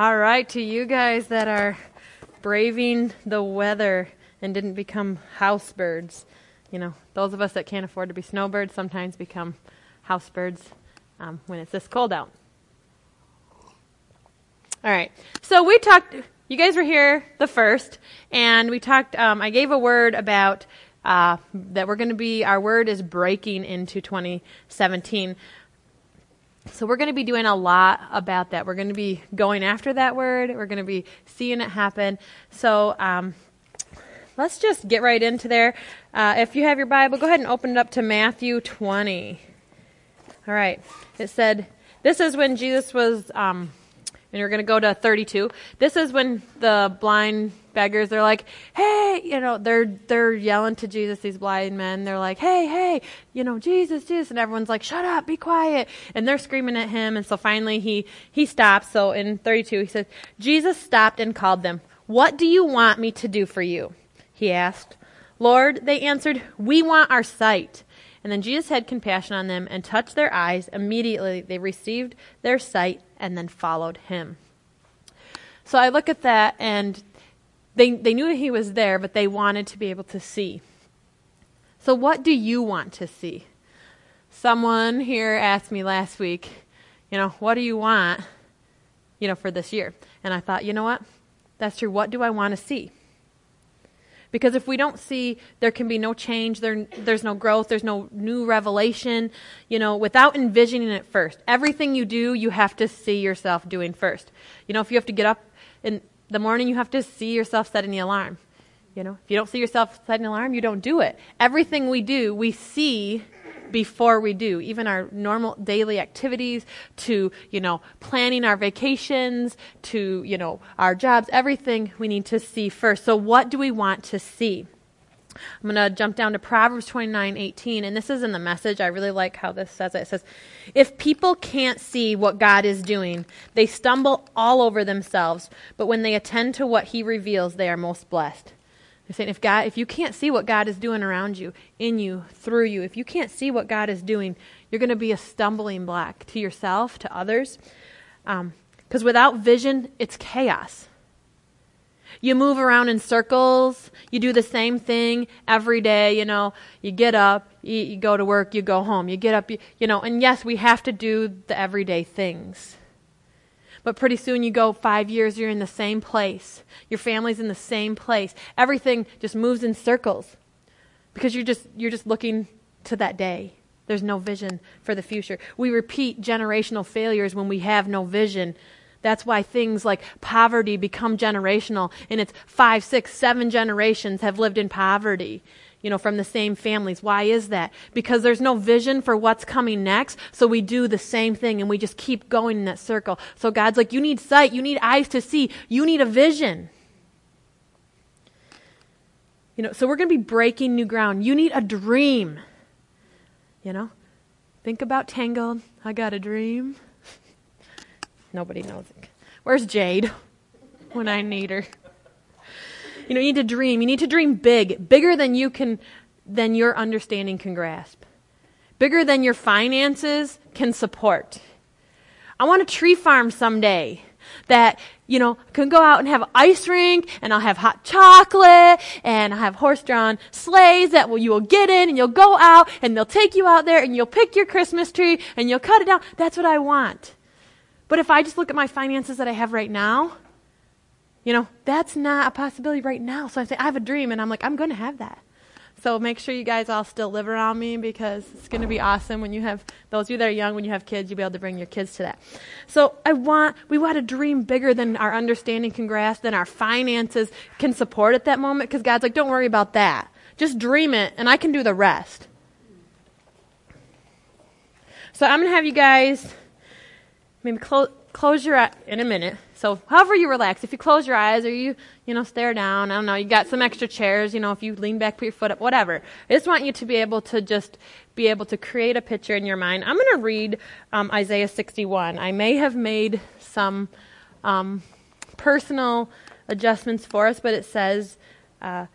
All right, to you guys that are braving the weather and didn't become house birds. You know, those of us that can't afford to be snowbirds sometimes become house birds um, when it's this cold out. All right, so we talked, you guys were here the first, and we talked, um, I gave a word about uh, that we're going to be, our word is breaking into 2017. So we're going to be doing a lot about that. We're going to be going after that word. We're going to be seeing it happen. So um, let's just get right into there. Uh, if you have your Bible, go ahead and open it up to Matthew 20. All right. It said, this is when Jesus was, um, and we're going to go to 32. This is when the blind beggars they're like hey you know they're they're yelling to jesus these blind men. They're like hey hey you know jesus jesus and everyone's like shut up be quiet and they're screaming at him and so finally he he stops. So in 32 he says jesus stopped and called them. What do you want me to do for you? He asked. Lord they answered we want our sight. And then jesus had compassion on them and touched their eyes. Immediately they received their sight and then followed him. So I look at that and they, they knew he was there, but they wanted to be able to see. So, what do you want to see? Someone here asked me last week, you know, what do you want, you know, for this year? And I thought, you know what? That's true. What do I want to see? Because if we don't see, there can be no change, there, there's no growth, there's no new revelation, you know, without envisioning it first. Everything you do, you have to see yourself doing first. You know, if you have to get up in the morning you have to see yourself setting the alarm. You know, if you don't see yourself setting an alarm, you don't do it. Everything we do, we see before we do. Even our normal daily activities to, you know, planning our vacations to, you know, our jobs, everything we need to see first. So what do we want to see? I'm going to jump down to Proverbs 29:18 and this is in the message. I really like how this says it. It says, "If people can't see what God is doing, they stumble all over themselves, but when they attend to what he reveals, they are most blessed." They're saying if God if you can't see what God is doing around you, in you, through you, if you can't see what God is doing, you're going to be a stumbling block to yourself, to others. Because um, without vision, it's chaos. You move around in circles. You do the same thing every day. You know, you get up, you, you go to work, you go home. You get up, you, you know, and yes, we have to do the everyday things. But pretty soon you go five years, you're in the same place. Your family's in the same place. Everything just moves in circles because you're just, you're just looking to that day. There's no vision for the future. We repeat generational failures when we have no vision that's why things like poverty become generational, and it's five, six, seven generations have lived in poverty, you know, from the same families. Why is that? Because there's no vision for what's coming next, so we do the same thing and we just keep going in that circle. So God's like, you need sight, you need eyes to see, you need a vision. You know, so we're going to be breaking new ground. You need a dream. You know, think about Tangled. I got a dream. Nobody knows it. Where's Jade when I need her? You know, you need to dream. You need to dream big, bigger than you can, than your understanding can grasp, bigger than your finances can support. I want a tree farm someday that, you know, can go out and have an ice rink and I'll have hot chocolate and I'll have horse drawn sleighs that will, you will get in and you'll go out and they'll take you out there and you'll pick your Christmas tree and you'll cut it down. That's what I want. But if I just look at my finances that I have right now, you know, that's not a possibility right now. So I say, I have a dream, and I'm like, I'm going to have that. So make sure you guys all still live around me because it's going to be awesome when you have those of you that are young, when you have kids, you'll be able to bring your kids to that. So I want, we want to dream bigger than our understanding can grasp, than our finances can support at that moment because God's like, don't worry about that. Just dream it, and I can do the rest. So I'm going to have you guys maybe close close your eye in a minute. So however you relax, if you close your eyes or you, you know, stare down, I don't know, you got some extra chairs, you know, if you lean back, put your foot up, whatever. I just want you to be able to just be able to create a picture in your mind. I'm going to read um, Isaiah 61. I may have made some um, personal adjustments for us, but it says, uh,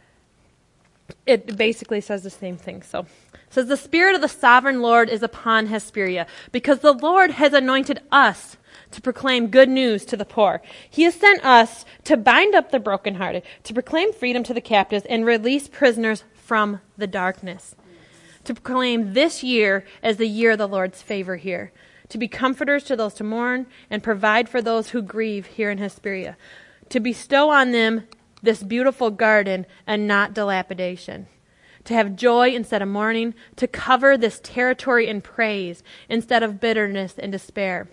it basically says the same thing. So it says the spirit of the sovereign Lord is upon Hesperia, because the Lord has anointed us to proclaim good news to the poor. He has sent us to bind up the brokenhearted, to proclaim freedom to the captives, and release prisoners from the darkness. To proclaim this year as the year of the Lord's favor here. To be comforters to those to mourn, and provide for those who grieve here in Hesperia. To bestow on them this beautiful garden and not dilapidation. To have joy instead of mourning, to cover this territory in praise instead of bitterness and despair.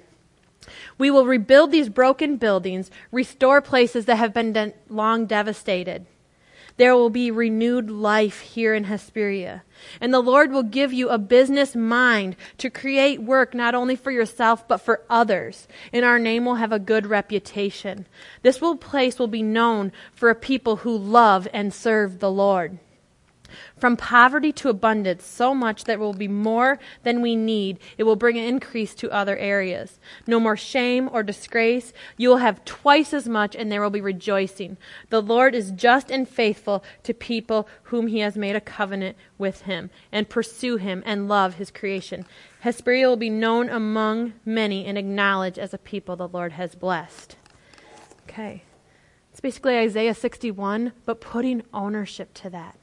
We will rebuild these broken buildings, restore places that have been de- long devastated. There will be renewed life here in Hesperia. And the Lord will give you a business mind to create work not only for yourself, but for others. And our name will have a good reputation. This will, place will be known for a people who love and serve the Lord. From poverty to abundance, so much that will be more than we need. It will bring an increase to other areas. No more shame or disgrace. You will have twice as much, and there will be rejoicing. The Lord is just and faithful to people whom he has made a covenant with him, and pursue him and love his creation. Hesperia will be known among many and acknowledged as a people the Lord has blessed. Okay. It's basically Isaiah 61, but putting ownership to that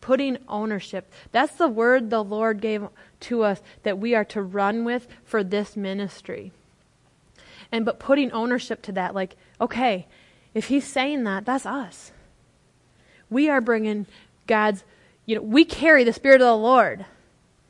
putting ownership. That's the word the Lord gave to us that we are to run with for this ministry. And but putting ownership to that, like, okay, if he's saying that, that's us. We are bringing God's, you know, we carry the Spirit of the Lord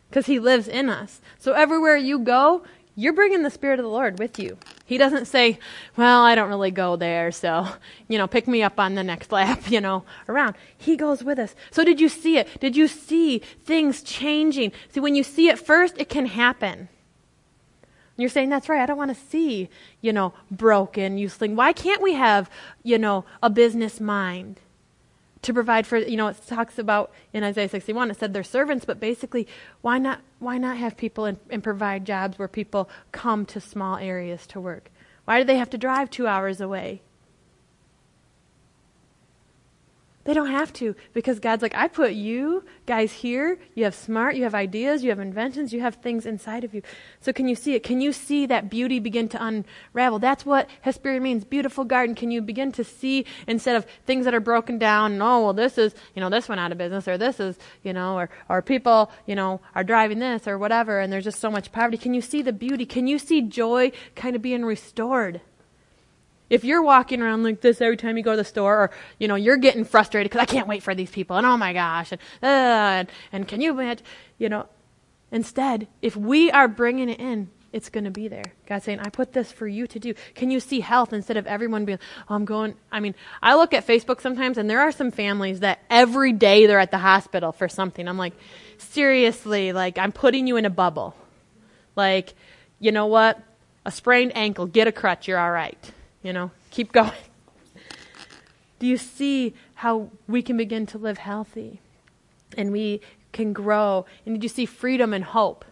because he lives in us. So everywhere you go, you're bringing the Spirit of the Lord with you. He doesn't say, well, I don't really go there, so, you know, pick me up on the next lap, you know, around. He goes with us. So did you see it? Did you see things changing? See, when you see it first, it can happen. You're saying, that's right, I don't want to see, you know, broken, useless. Why can't we have, you know, a business mind? To provide for you know it talks about in isaiah 61 it said they're servants but basically why not why not have people and, and provide jobs where people come to small areas to work? Why do they have to drive two hours away They don't have to because God's like, I put you guys here. You have smart, you have ideas, you have inventions, you have things inside of you. So can you see it? Can you see that beauty begin to unravel? That's what Hesperia means, beautiful garden. Can you begin to see instead of things that are broken down and, oh, well, this is, you know, this went out of business or this is, you know, or, or people, you know, are driving this or whatever and there's just so much poverty. Can you see the beauty? Can you see joy kind of being restored? If you're walking around like this every time you go to the store, or you know you're getting frustrated because I can't wait for these people, and oh my gosh, and uh, and, and can you imagine? You know, instead, if we are bringing it in, it's going to be there. God's saying, I put this for you to do. Can you see health instead of everyone being, oh, I'm going? I mean, I look at Facebook sometimes, and there are some families that every day they're at the hospital for something. I'm like, seriously, like I'm putting you in a bubble. Like, you know what? A sprained ankle, get a crutch, you're all right. You know, keep going. Do you see how we can begin to live healthy and we can grow? And did you see freedom and hope?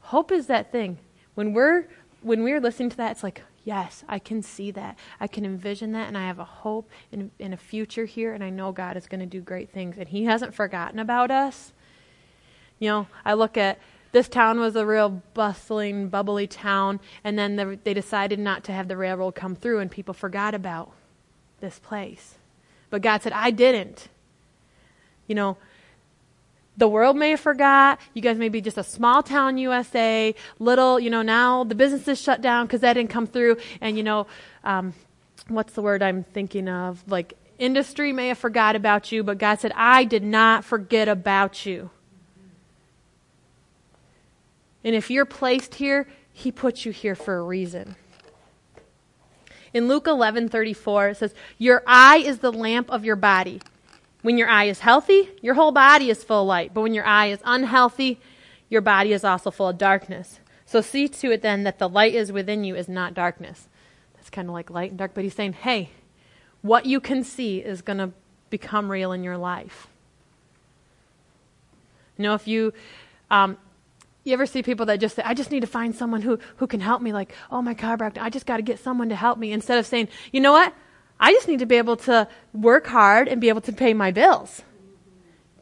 Hope is that thing. When we're when we're listening to that, it's like, yes, I can see that. I can envision that, and I have a hope in, a future here, and I know God is going to do great things. And He hasn't forgotten about us. You know, I look at this town was a real bustling, bubbly town, and then the, they decided not to have the railroad come through, and people forgot about this place. But God said, I didn't. You know, the world may have forgot. You guys may be just a small town USA, little, you know, now the businesses shut down because that didn't come through. And, you know, um, what's the word I'm thinking of? Like, industry may have forgot about you, but God said, I did not forget about you. And if you're placed here, he puts you here for a reason. In Luke 11:34 it says, "Your eye is the lamp of your body. When your eye is healthy, your whole body is full of light, but when your eye is unhealthy, your body is also full of darkness. So see to it then that the light is within you is not darkness." That's kind of like light and dark, but he's saying, "Hey, what you can see is going to become real in your life." You know, if you um, you ever see people that just say, I just need to find someone who, who can help me? Like, oh, my down. I just got to get someone to help me. Instead of saying, you know what? I just need to be able to work hard and be able to pay my bills.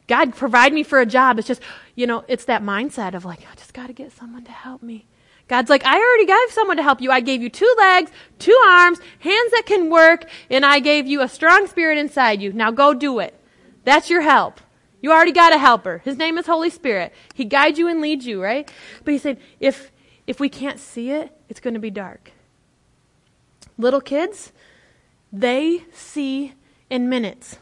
God provide me for a job. It's just, you know, it's that mindset of like, I just got to get someone to help me. God's like, I already gave someone to help you. I gave you two legs, two arms, hands that can work, and I gave you a strong spirit inside you. Now go do it. That's your help. You already got a helper. His name is Holy Spirit. He guides you and leads you, right? But he said, if, if we can't see it, it's going to be dark. Little kids, they see in minutes.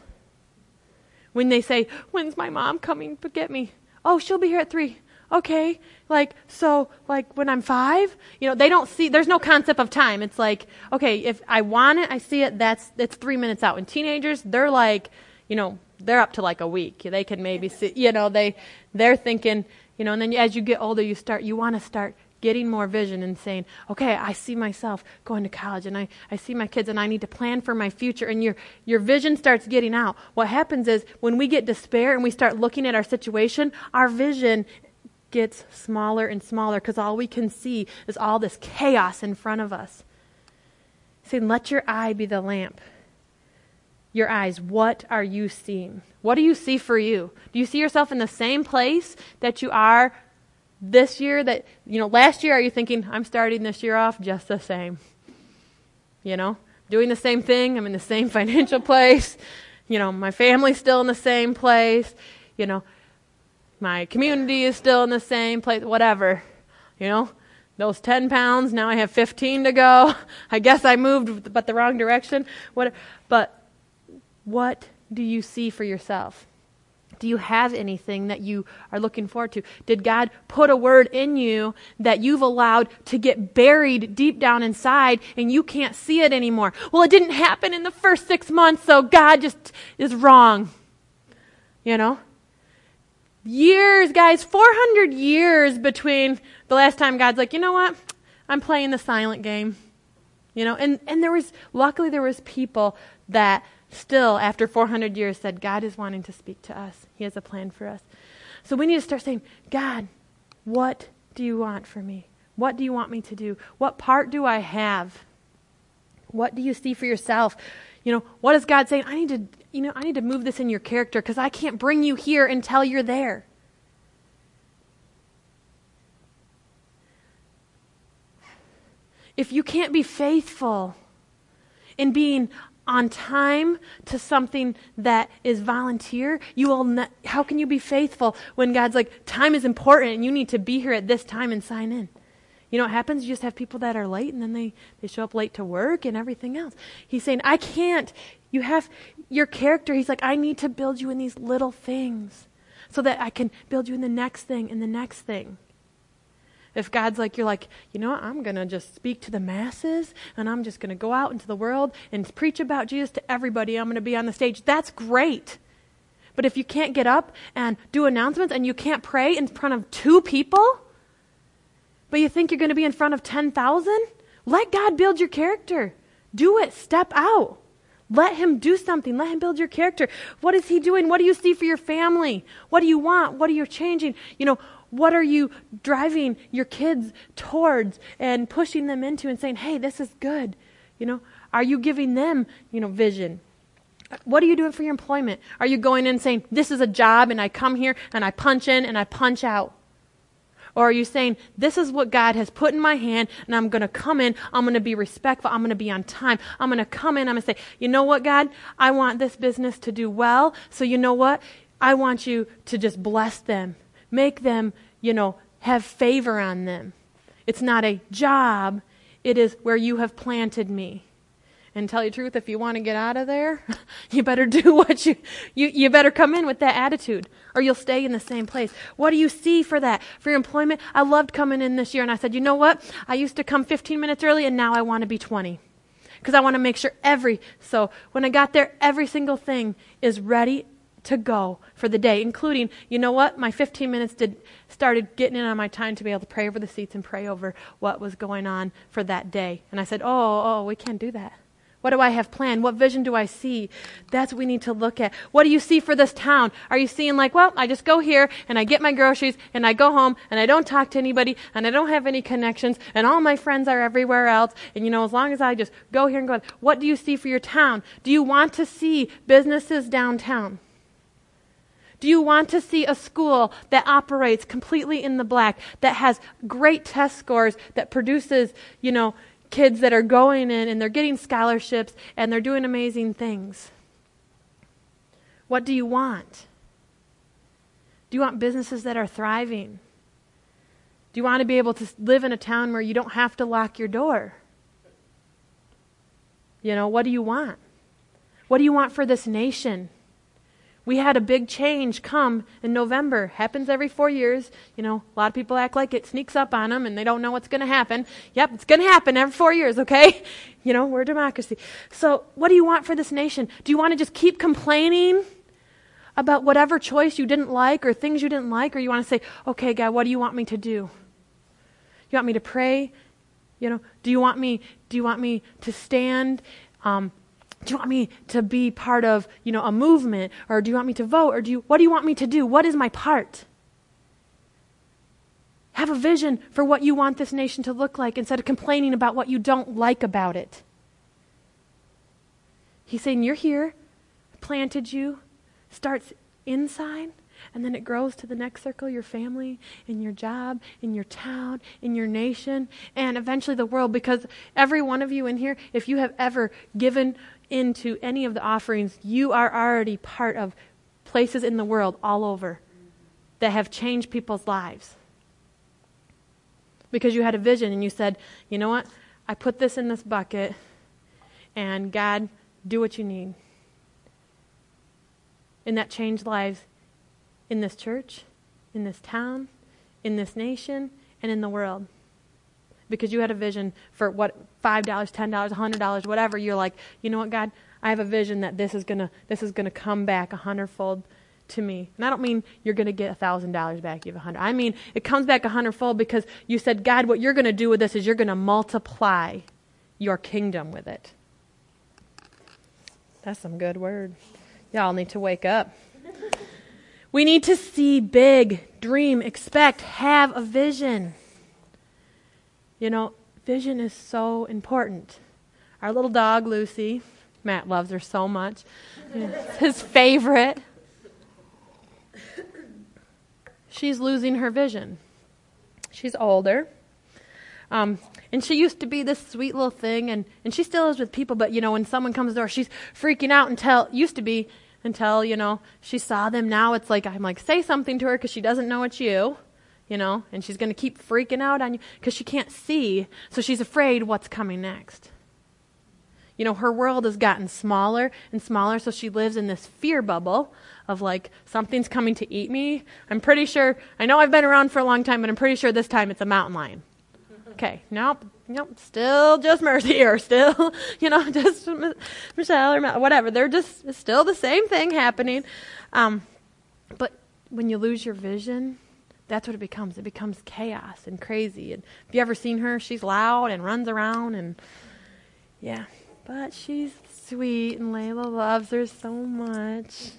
When they say, When's my mom coming to get me? Oh, she'll be here at three. Okay. Like, so, like, when I'm five, you know, they don't see, there's no concept of time. It's like, okay, if I want it, I see it, that's, it's three minutes out. And teenagers, they're like, you know, they're up to like a week. They can maybe see, you know, they, they're thinking, you know, and then as you get older, you start, you want to start getting more vision and saying, okay, I see myself going to college and I, I see my kids and I need to plan for my future. And your, your vision starts getting out. What happens is when we get despair and we start looking at our situation, our vision gets smaller and smaller because all we can see is all this chaos in front of us. Saying, let your eye be the lamp. Your eyes, what are you seeing? What do you see for you? Do you see yourself in the same place that you are this year that, you know, last year, are you thinking, I'm starting this year off just the same? You know, doing the same thing. I'm in the same financial place. You know, my family's still in the same place. You know, my community is still in the same place, whatever. You know, those 10 pounds, now I have 15 to go. I guess I moved, but the wrong direction. What, but what do you see for yourself? Do you have anything that you are looking forward to? Did God put a word in you that you've allowed to get buried deep down inside and you can't see it anymore? Well, it didn't happen in the first six months, so God just is wrong. You know? Years, guys, 400 years between the last time God's like, you know what? I'm playing the silent game. You know, and, and there was, luckily there was people that still, after 400 years, said, God is wanting to speak to us. He has a plan for us. So we need to start saying, God, what do you want for me? What do you want me to do? What part do I have? What do you see for yourself? You know, what is God saying? I need to, you know, I need to move this in your character because I can't bring you here until you're there. If you can't be faithful in being on time to something that is volunteer, you will not, how can you be faithful when God's like, time is important and you need to be here at this time and sign in? You know what happens? You just have people that are late and then they, they show up late to work and everything else. He's saying, I can't. You have your character. He's like, I need to build you in these little things so that I can build you in the next thing and the next thing. If God's like, you're like, you know what, I'm going to just speak to the masses and I'm just going to go out into the world and preach about Jesus to everybody. I'm going to be on the stage. That's great. But if you can't get up and do announcements and you can't pray in front of two people, but you think you're going to be in front of 10,000, let God build your character. Do it. Step out. Let him do something. Let him build your character. What is he doing? What do you see for your family? What do you want? What are you changing? You know, what are you driving your kids towards and pushing them into and saying, hey, this is good? You know, are you giving them, you know, vision? What are you doing for your employment? Are you going in and saying, this is a job and I come here and I punch in and I punch out? Or are you saying, this is what God has put in my hand and I'm going to come in, I'm going to be respectful, I'm going to be on time, I'm going to come in, I'm going to say, you know what, God? I want this business to do well, so you know what? I want you to just bless them make them, you know, have favor on them. It's not a job, it is where you have planted me. And tell you the truth, if you want to get out of there, you better do what you, you, you better come in with that attitude or you'll stay in the same place. What do you see for that? For your employment? I loved coming in this year and I said, you know what? I used to come 15 minutes early and now I want to be 20 because I want to make sure every, so when I got there, every single thing is ready to go for the day, including, you know what, my 15 minutes did started getting in on my time to be able to pray over the seats and pray over what was going on for that day. And I said, oh, oh, we can't do that. What do I have planned? What vision do I see? That's what we need to look at. What do you see for this town? Are you seeing like, well, I just go here and I get my groceries and I go home and I don't talk to anybody and I don't have any connections and all my friends are everywhere else. And you know, as long as I just go here and go, what do you see for your town? Do you want to see businesses downtown? Do you want to see a school that operates completely in the black, that has great test scores, that produces, you know, kids that are going in and they're getting scholarships and they're doing amazing things? What do you want? Do you want businesses that are thriving? Do you want to be able to live in a town where you don't have to lock your door? You know, what do you want? What do you want for this nation? We had a big change come in November. Happens every four years. You know, a lot of people act like it sneaks up on them and they don't know what's going to happen. Yep, it's going to happen every four years, okay? You know, we're a democracy. So, what do you want for this nation? Do you want to just keep complaining about whatever choice you didn't like or things you didn't like? Or you want to say, okay, God, what do you want me to do? You want me to pray? You know, do you want me? Do you want me to stand? Um, do you want me to be part of, you know, a movement, or do you want me to vote, or do you? What do you want me to do? What is my part? Have a vision for what you want this nation to look like instead of complaining about what you don't like about it. He's saying, You're here, planted you, starts inside, and then it grows to the next circle your family, in your job, in your town, in your nation, and eventually the world. Because every one of you in here, if you have ever given into any of the offerings, you are already part of places in the world all over that have changed people's lives. Because you had a vision and you said, you know what? I put this in this bucket, and God, do what you need. And that changed lives in this church, in this town, in this nation, and in the world. Because you had a vision for what $5, $10, $100, whatever. You're like, you know what, God? I have a vision that this is gonna this is gonna come back a hundredfold to me. And I don't mean you're gonna get a thousand dollars back, you have a hundred. I mean it comes back a hundredfold because you said, God, what you're gonna do with this is you're gonna multiply your kingdom with it. That's some good word. Y'all need to wake up. We need to see big, dream, expect, have a vision. You know, vision is so important. Our little dog, Lucy, Matt loves her so much. It's his favorite. She's losing her vision. She's older. Um, and she used to be this sweet little thing, and, and she still is with people, but, you know, when someone comes to her, she's freaking out until, used to be, until, you know, she saw them. Now it's like, I'm like, say something to her because she doesn't know it's you, you know, and she's going to keep freaking out on you because she can't see. So she's afraid what's coming next. You know, her world has gotten smaller and smaller, so she lives in this fear bubble of like, something's coming to eat me. I'm pretty sure, I know I've been around for a long time, but I'm pretty sure this time it's a mountain lion. Okay, nope, nope, still just Mercy or still, you know, just Michelle or whatever. They're just still the same thing happening. Um, but when you lose your vision, that's what it becomes. It becomes chaos and crazy. And have you ever seen her? She's loud and runs around and yeah. But she's sweet and Layla loves her so much.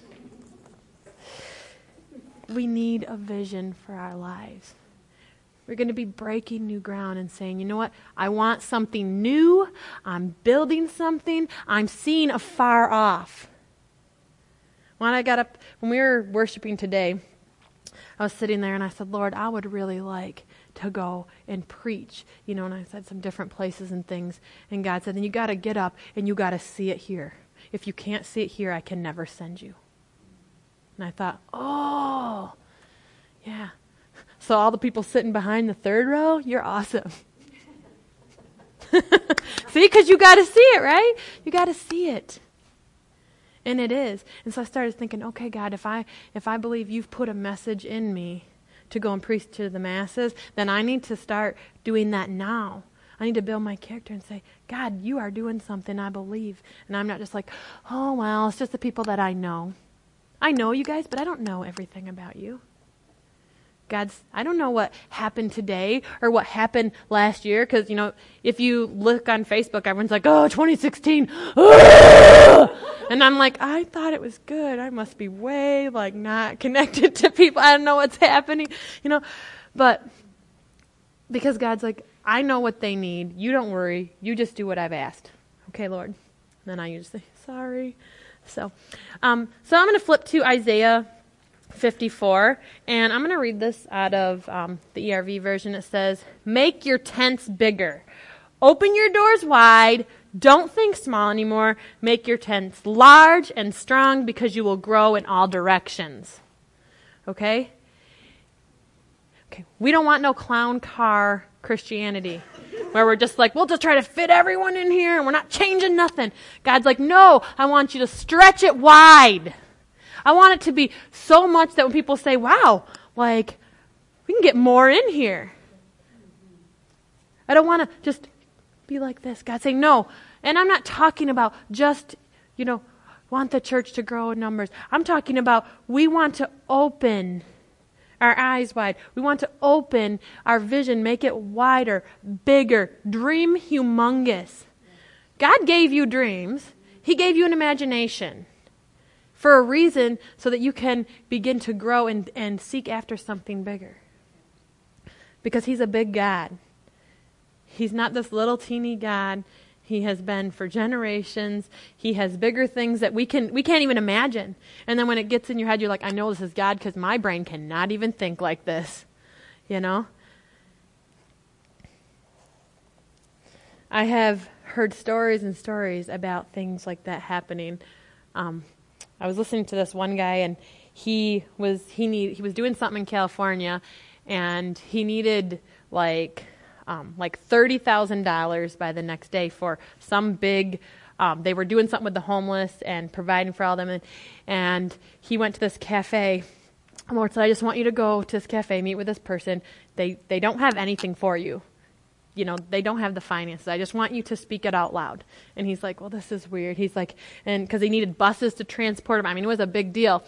We need a vision for our lives. We're going to be breaking new ground and saying, you know what? I want something new. I'm building something. I'm seeing afar off. When I got up, when we were worshiping today, I was sitting there and I said, Lord, I would really like to go and preach. You know, and I said some different places and things. And God said, then you got to get up and you got to see it here. If you can't see it here, I can never send you. And I thought, oh, yeah. So all the people sitting behind the third row, you're awesome. see, because you got to see it, right? You got to see it. And it is. And so I started thinking, okay, God, if I if I believe you've put a message in me to go and preach to the masses, then I need to start doing that now. I need to build my character and say, God, you are doing something I believe. And I'm not just like, oh, well, it's just the people that I know. I know you guys, but I don't know everything about you. God's, I don't know what happened today or what happened last year because, you know, if you look on Facebook, everyone's like, oh, 2016. and I'm like, I thought it was good. I must be way, like, not connected to people. I don't know what's happening, you know. But because God's like, I know what they need. You don't worry. You just do what I've asked. Okay, Lord. And then I usually say, sorry. So, um, so I'm going to flip to Isaiah 54. And I'm going to read this out of um, the ERV version. It says, Make your tents bigger. Open your doors wide. Don't think small anymore. Make your tents large and strong because you will grow in all directions. Okay? Okay. We don't want no clown car Christianity where we're just like, we'll just try to fit everyone in here and we're not changing nothing. God's like, no, I want you to stretch it wide. I want it to be so much that when people say, wow, like, we can get more in here. I don't want to just be like this. God saying, no. And I'm not talking about just, you know, want the church to grow in numbers. I'm talking about we want to open our eyes wide. We want to open our vision, make it wider, bigger, dream humongous. God gave you dreams, He gave you an imagination for a reason so that you can begin to grow and, and seek after something bigger. Because He's a big God. He's not this little teeny God. He has been for generations. He has bigger things that we can we can't even imagine. And then when it gets in your head, you're like, I know this is God because my brain cannot even think like this. You know? I have heard stories and stories about things like that happening. Um, I was listening to this one guy, and he was he need he was doing something in California, and he needed like um, like $30,000 by the next day for some big, um, they were doing something with the homeless and providing for all them. And, and he went to this cafe. Lord said, I just want you to go to this cafe, meet with this person. They, they don't have anything for you. You know, they don't have the finances. I just want you to speak it out loud. And he's like, well, this is weird. He's like, and because he needed buses to transport him. I mean, it was a big deal.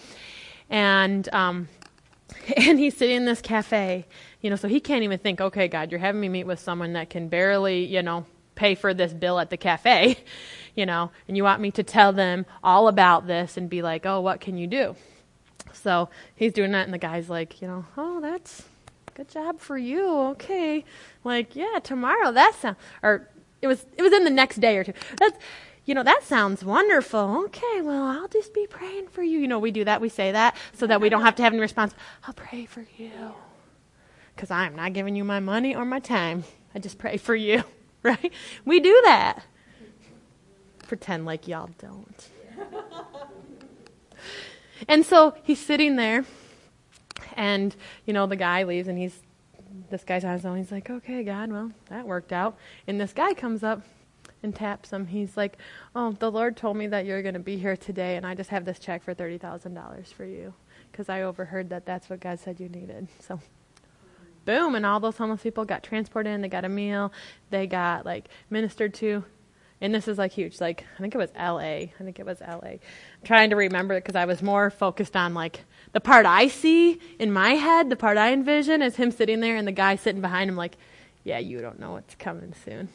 And, um, and he's sitting in this cafe you know, so he can't even think, okay, God, you're having me meet with someone that can barely, you know, pay for this bill at the cafe, you know, and you want me to tell them all about this and be like, oh, what can you do? So he's doing that, and the guy's like, you know, oh, that's good job for you. Okay, like, yeah, tomorrow. That sounds, or it was, it was in the next day or two. That's, you know, that sounds wonderful. Okay, well, I'll just be praying for you. You know, we do that. We say that so that we don't have to have any response. I'll pray for you because I'm not giving you my money or my time. I just pray for you, right? We do that. Pretend like y'all don't. and so he's sitting there, and, you know, the guy leaves, and he's, this guy's on his own. He's like, okay, God, well, that worked out. And this guy comes up and taps him. He's like, oh, the Lord told me that you're going to be here today, and I just have this check for $30,000 for you because I overheard that that's what God said you needed. So boom, and all those homeless people got transported in. They got a meal. They got like ministered to. And this is like huge. Like I think it was L.A. I think it was L.A. I'm trying to remember it because I was more focused on like the part I see in my head. The part I envision is him sitting there and the guy sitting behind him, like, yeah, you don't know what's coming soon,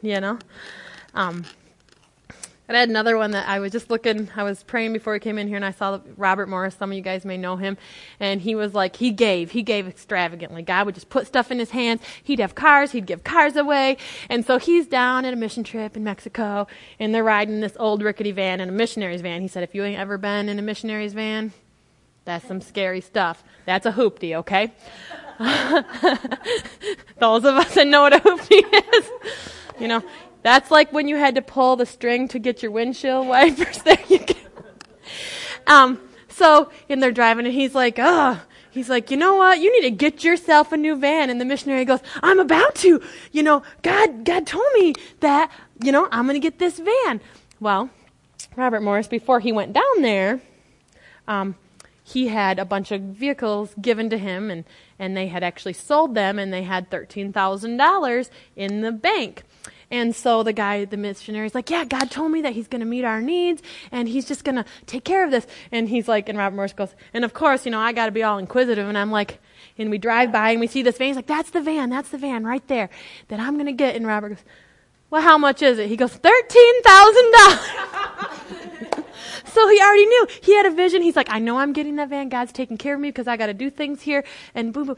you know. Um, and I had another one that I was just looking, I was praying before we came in here and I saw Robert Morris. Some of you guys may know him. And he was like, he gave, he gave extravagantly. God would just put stuff in his hands. He'd have cars, he'd give cars away. And so he's down at a mission trip in Mexico and they're riding this old rickety van in a missionary's van. He said, if you ain't ever been in a missionary's van, that's some scary stuff. That's a hoopty, okay? Those of us that know what a hoopty is, you know, that's like when you had to pull the string to get your windshield wipers. There you. Um, so, and they're driving, and he's like, oh, he's like, you know what? You need to get yourself a new van. And the missionary goes, I'm about to. You know, God, God told me that, you know, I'm going to get this van. Well, Robert Morris, before he went down there, um, he had a bunch of vehicles given to him, and, and they had actually sold them, and they had $13,000 in the bank. And so the guy, the missionary, is like, Yeah, God told me that He's going to meet our needs and He's just going to take care of this. And he's like, and Robert Morris goes, And of course, you know, I got to be all inquisitive. And I'm like, and we drive by and we see this van. He's like, That's the van. That's the van right there that I'm going to get. And Robert goes, Well, how much is it? He goes, $13,000. so he already knew. He had a vision. He's like, I know I'm getting that van. God's taking care of me because I got to do things here. And boom, boom.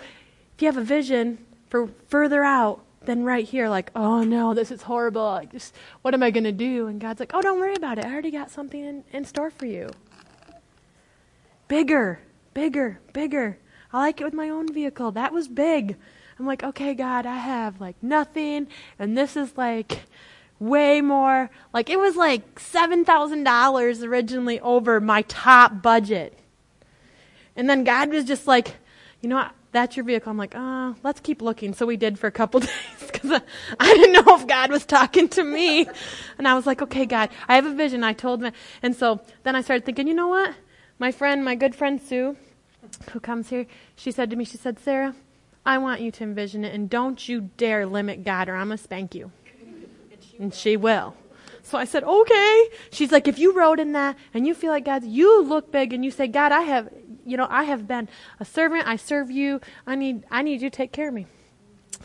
If you have a vision for further out, than right here, like, oh no, this is horrible. Like, just what am I going to do? And God's like, oh, don't worry about it. I already got something in, in store for you. Bigger, bigger, bigger. I like it with my own vehicle. That was big. I'm like, okay, God, I have like nothing, and this is like way more. Like it was like seven thousand dollars originally over my top budget. And then God was just like, you know what? That's your vehicle. I'm like, uh, let's keep looking. So we did for a couple days because I didn't know if God was talking to me. And I was like, okay, God, I have a vision. I told him. And so then I started thinking, you know what? My friend, my good friend Sue, who comes here, she said to me, she said, Sara, I want you to envision it, and don't you dare limit God, or I'm going to spank you. And she will. So I said, okay. She's like, if you wrote in that and you feel like God's, you look big and you say, God, I have, you know, I have been a servant. I serve you. I need, I need you to take care of me.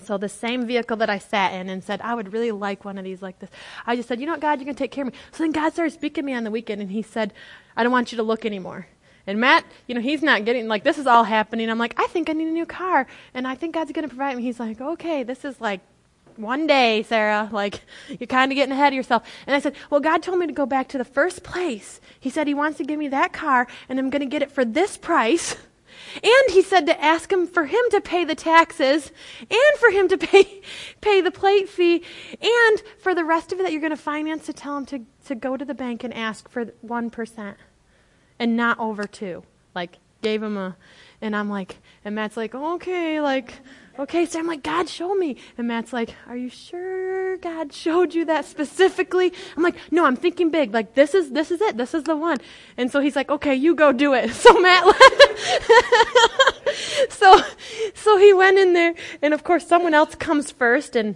So the same vehicle that I sat in and said, I would really like one of these like this. I just said, you know what, God, going to take care of me. So then God started speaking to me on the weekend and he said, I don't want you to look anymore. And Matt, you know, he's not getting, like, this is all happening. I'm like, I think I need a new car. And I think God's going to provide me. He's like, okay, this is like one day, Sara. Like, you're kind of getting ahead of yourself. And I said, well, God told me to go back to the first place. He said he wants to give me that car, and I'm going to get it for this price. And he said to ask him for him to pay the taxes and for him to pay, pay the plate fee and for the rest of it that you're going to finance to tell him to, to go to the bank and ask for 1% and not over two. Like, gave him a, and I'm like, and Matt's like, okay, like, okay. So I'm like, God, show me. And Matt's like, are you sure God showed you that specifically? I'm like, no, I'm thinking big. Like, this is, this is it. This is the one. And so he's like, okay, you go do it. So Matt, so, so he went in there, and of course, someone else comes first, and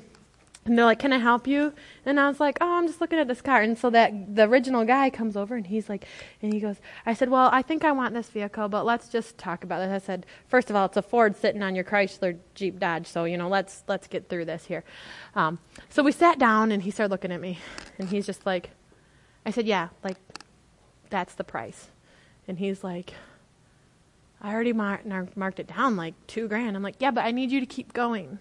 and they're like, "Can I help you?" And I was like, "Oh, I'm just looking at this car." And so that the original guy comes over and he's like, and he goes, "I said, well, I think I want this vehicle, but let's just talk about it." I said, first of all, it's a Ford sitting on your Chrysler Jeep Dodge, so you know, let's let's get through this here." Um, so we sat down and he started looking at me, and he's just like, "I said, yeah, like that's the price," and he's like. I already mar- marked it down like two grand. I'm like, yeah, but I need you to keep going.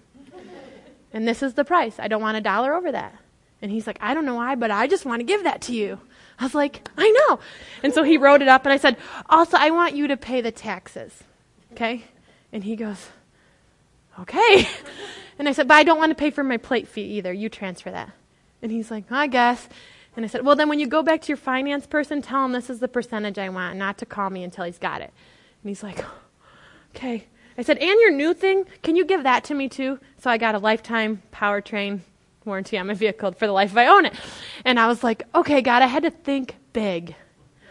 And this is the price. I don't want a dollar over that. And he's like, I don't know why, but I just want to give that to you. I was like, I know. And so he wrote it up, and I said, Also, I want you to pay the taxes. Okay? And he goes, Okay. And I said, But I don't want to pay for my plate fee either. You transfer that. And he's like, I guess. And I said, Well, then when you go back to your finance person, tell him this is the percentage I want, not to call me until he's got it. And he's like, Okay. I said, and your new thing, can you give that to me too? So I got a lifetime powertrain warranty on my vehicle for the life if I own it. And I was like, okay, God, I had to think big.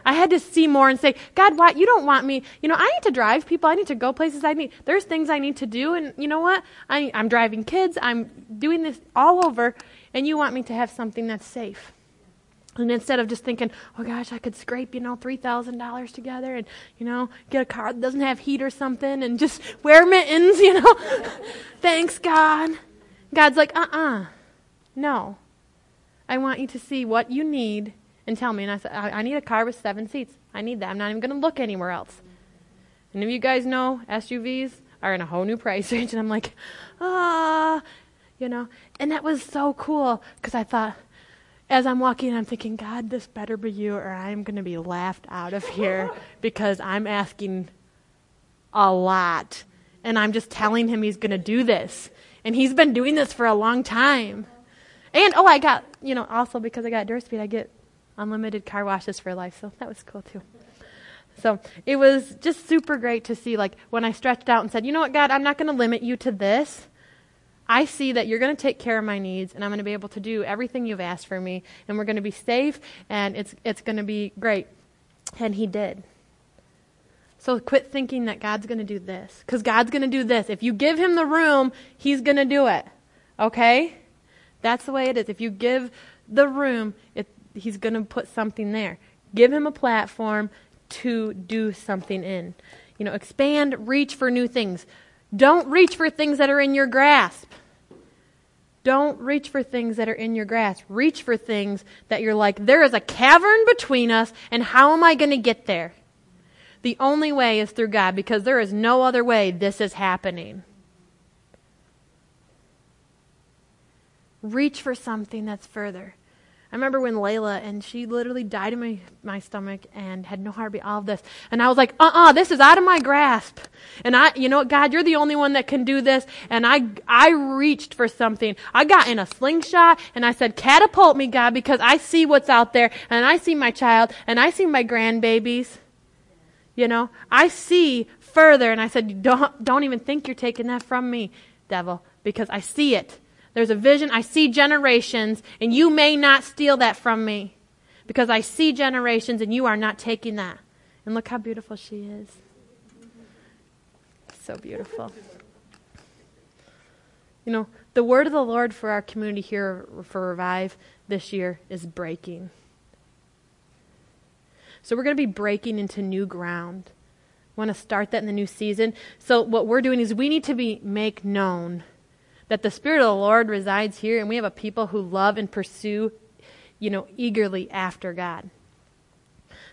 I had to see more and say, God, why you don't want me? You know, I need to drive people. I need to go places. I need. There's things I need to do, and you know what? I, I'm driving kids. I'm doing this all over, and you want me to have something that's safe. And instead of just thinking, oh gosh, I could scrape, you know, $3,000 together and, you know, get a car that doesn't have heat or something and just wear mittens, you know. Thanks, God. God's like, uh uh No. I want you to see what you need and tell me. And I said, I, I need a car with seven seats. I need that. I'm not even going to look anywhere else. And if you guys know, SUVs are in a whole new price range. And I'm like, ah, you know. And that was so cool because I thought, as I'm walking, I'm thinking, God, this better be you, or I'm going to be laughed out of here because I'm asking a lot. And I'm just telling him he's going to do this. And he's been doing this for a long time. And, oh, I got, you know, also because I got Duraspeed, I get unlimited car washes for life. So that was cool, too. So it was just super great to see, like, when I stretched out and said, you know what, God, I'm not going to limit you to this. I see that you're going to take care of my needs and I'm going to be able to do everything you've asked for me and we're going to be safe and it's, it's going to be great. And he did. So quit thinking that God's going to do this because God's going to do this. If you give him the room, he's going to do it. Okay? That's the way it is. If you give the room, it, he's going to put something there. Give him a platform to do something in. You know, expand, reach for new things. Don't reach for things that are in your grasp. Don't reach for things that are in your grasp. Reach for things that you're like, there is a cavern between us, and how am I going to get there? The only way is through God because there is no other way this is happening. Reach for something that's further. I remember when Layla, and she literally died in my, my stomach and had no heartbeat, all of this. And I was like, uh uh this is out of my grasp. And I, you know what, God, you're the only one that can do this. And I, I reached for something. I got in a slingshot and I said, catapult me, God, because I see what's out there and I see my child and I see my grandbabies. You know, I see further and I said, don't, don't even think you're taking that from me, devil, because I see it. There's a vision. I see generations, and you may not steal that from me because I see generations, and you are not taking that. And look how beautiful she is. So beautiful. You know, the word of the Lord for our community here for Revive this year is breaking. So we're going to be breaking into new ground. Want to start that in the new season. So what we're doing is we need to be make known that the Spirit of the Lord resides here, and we have a people who love and pursue, you know, eagerly after God.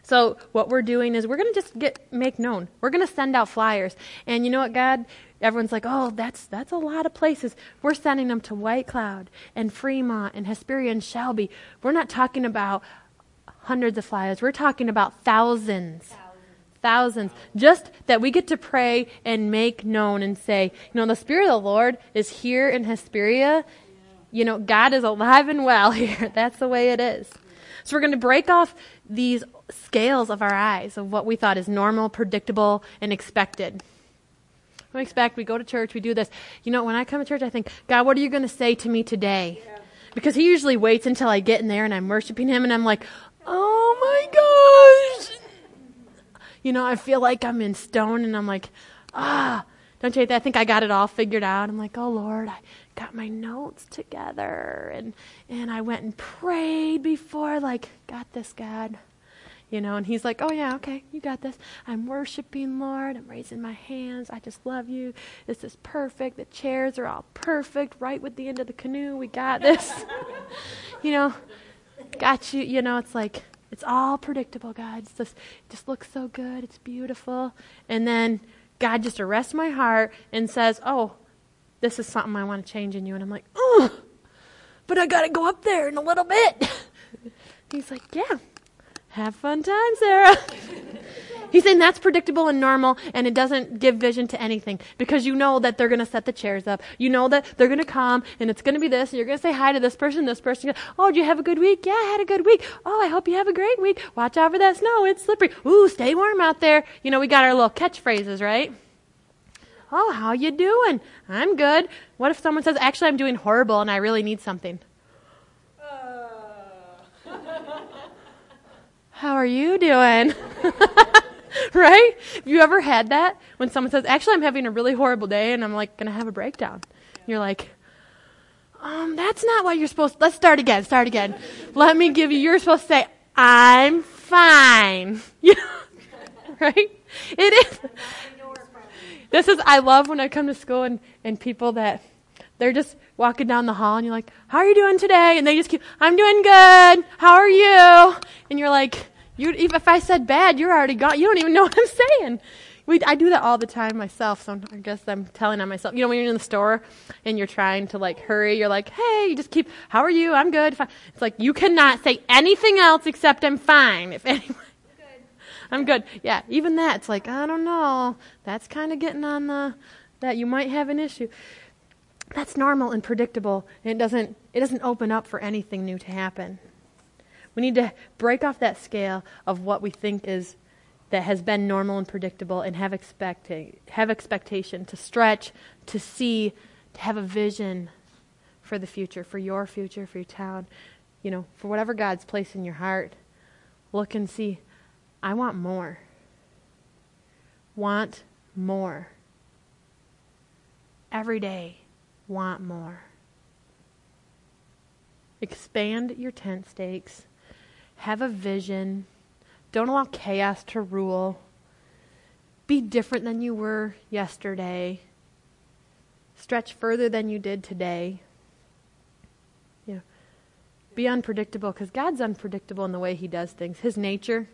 So what we're doing is we're going to just get make known. We're going to send out flyers, and you know what, God? Everyone's like, "Oh, that's that's a lot of places." We're sending them to White Cloud and Fremont and Hesperia and Shelby. We're not talking about hundreds of flyers. We're talking about thousands thousands, just that we get to pray and make known and say, you know, the Spirit of the Lord is here in Hesperia. You know, God is alive and well here. That's the way it is. So we're going to break off these scales of our eyes of what we thought is normal, predictable, and expected. We expect, we go to church, we do this. You know, when I come to church, I think, God, what are you going to say to me today? Because He usually waits until I get in there and I'm worshiping Him and I'm like, oh my gosh, you know, I feel like I'm in stone and I'm like, ah, don't you I think I got it all figured out. I'm like, oh Lord, I got my notes together and and I went and prayed before, like, got this, God. You know, and he's like, Oh yeah, okay, you got this. I'm worshiping, Lord. I'm raising my hands. I just love you. This is perfect. The chairs are all perfect, right with the end of the canoe. We got this. you know, got you, you know, it's like it's all predictable, God. It's just, it just looks so good. It's beautiful. And then God just arrests my heart and says, Oh, this is something I want to change in you. And I'm like, Oh, but I got to go up there in a little bit. He's like, Yeah, have fun time, Sara. He's saying that's predictable and normal, and it doesn't give vision to anything because you know that they're going to set the chairs up. You know that they're going to come, and it's going to be this, and you're going to say hi to this person, this person. Oh, did you have a good week? Yeah, I had a good week. Oh, I hope you have a great week. Watch out for that snow. It's slippery. Ooh, stay warm out there. You know, we got our little catchphrases, right? Oh, how you doing? I'm good. What if someone says, actually, I'm doing horrible and I really need something? Uh. how are you doing? right? Have you ever had that? When someone says, actually, I'm having a really horrible day and I'm like, going to have a breakdown. You're like, um, that's not what you're supposed to, let's start again, start again. Let me give you, you're supposed to say, I'm fine. Right? It is. This is, I love when I come to school and, and people that, they're just walking down the hall and you're like, how are you doing today? And they just keep, I'm doing good. How are you? And you're like, you, if I said bad, you're already gone. You don't even know what I'm saying. We, I do that all the time myself, so I guess I'm telling on myself. You know, when you're in the store and you're trying to like hurry, you're like, hey, you just keep, how are you? I'm good. Fine. It's like, you cannot say anything else except I'm fine. If anyone, I'm good. Yeah, even that, it's like, I don't know. That's kind of getting on the, that you might have an issue. That's normal and predictable. And it doesn't, it doesn't open up for anything new to happen. We need to break off that scale of what we think is that has been normal and predictable and have expecting have expectation to stretch, to see, to have a vision for the future, for your future, for your town, you know, for whatever God's placed in your heart. Look and see, I want more. Want more. Every day, want more. Expand your tent stakes have a vision. Don't allow chaos to rule. Be different than you were yesterday. Stretch further than you did today. You know, be unpredictable because God's unpredictable in the way He does things. His nature,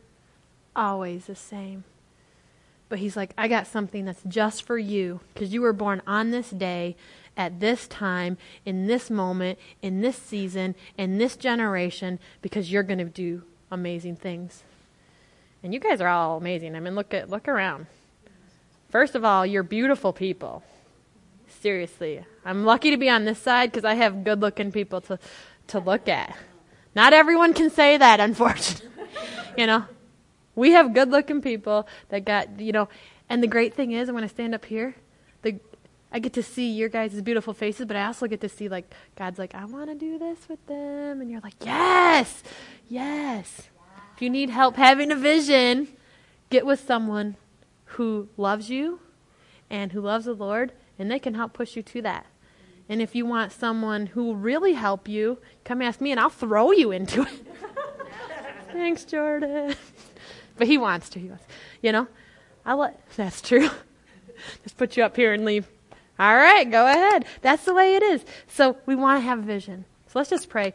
always the same. But he's like, I got something that's just for you because you were born on this day at this time, in this moment, in this season, in this generation, because you're going to do amazing things. And you guys are all amazing. I mean, look at look around. First of all, you're beautiful people. Seriously, I'm lucky to be on this side because I have good-looking people to to look at. Not everyone can say that, unfortunately. you know, we have good-looking people that got you know. And the great thing is, when I stand up here, the I get to see your guys' beautiful faces, but I also get to see like God's like, I want to do this with them, and you're like, yes, yes. If you need help having a vision, get with someone who loves you and who loves the Lord, and they can help push you to that. And if you want someone who will really help you, come ask me, and I'll throw you into it. Thanks, Jordan. But he wants to. He wants, you know. I'll let. That's true. Just put you up here and leave. All right, go ahead. That's the way it is. So we want to have vision. So let's just pray.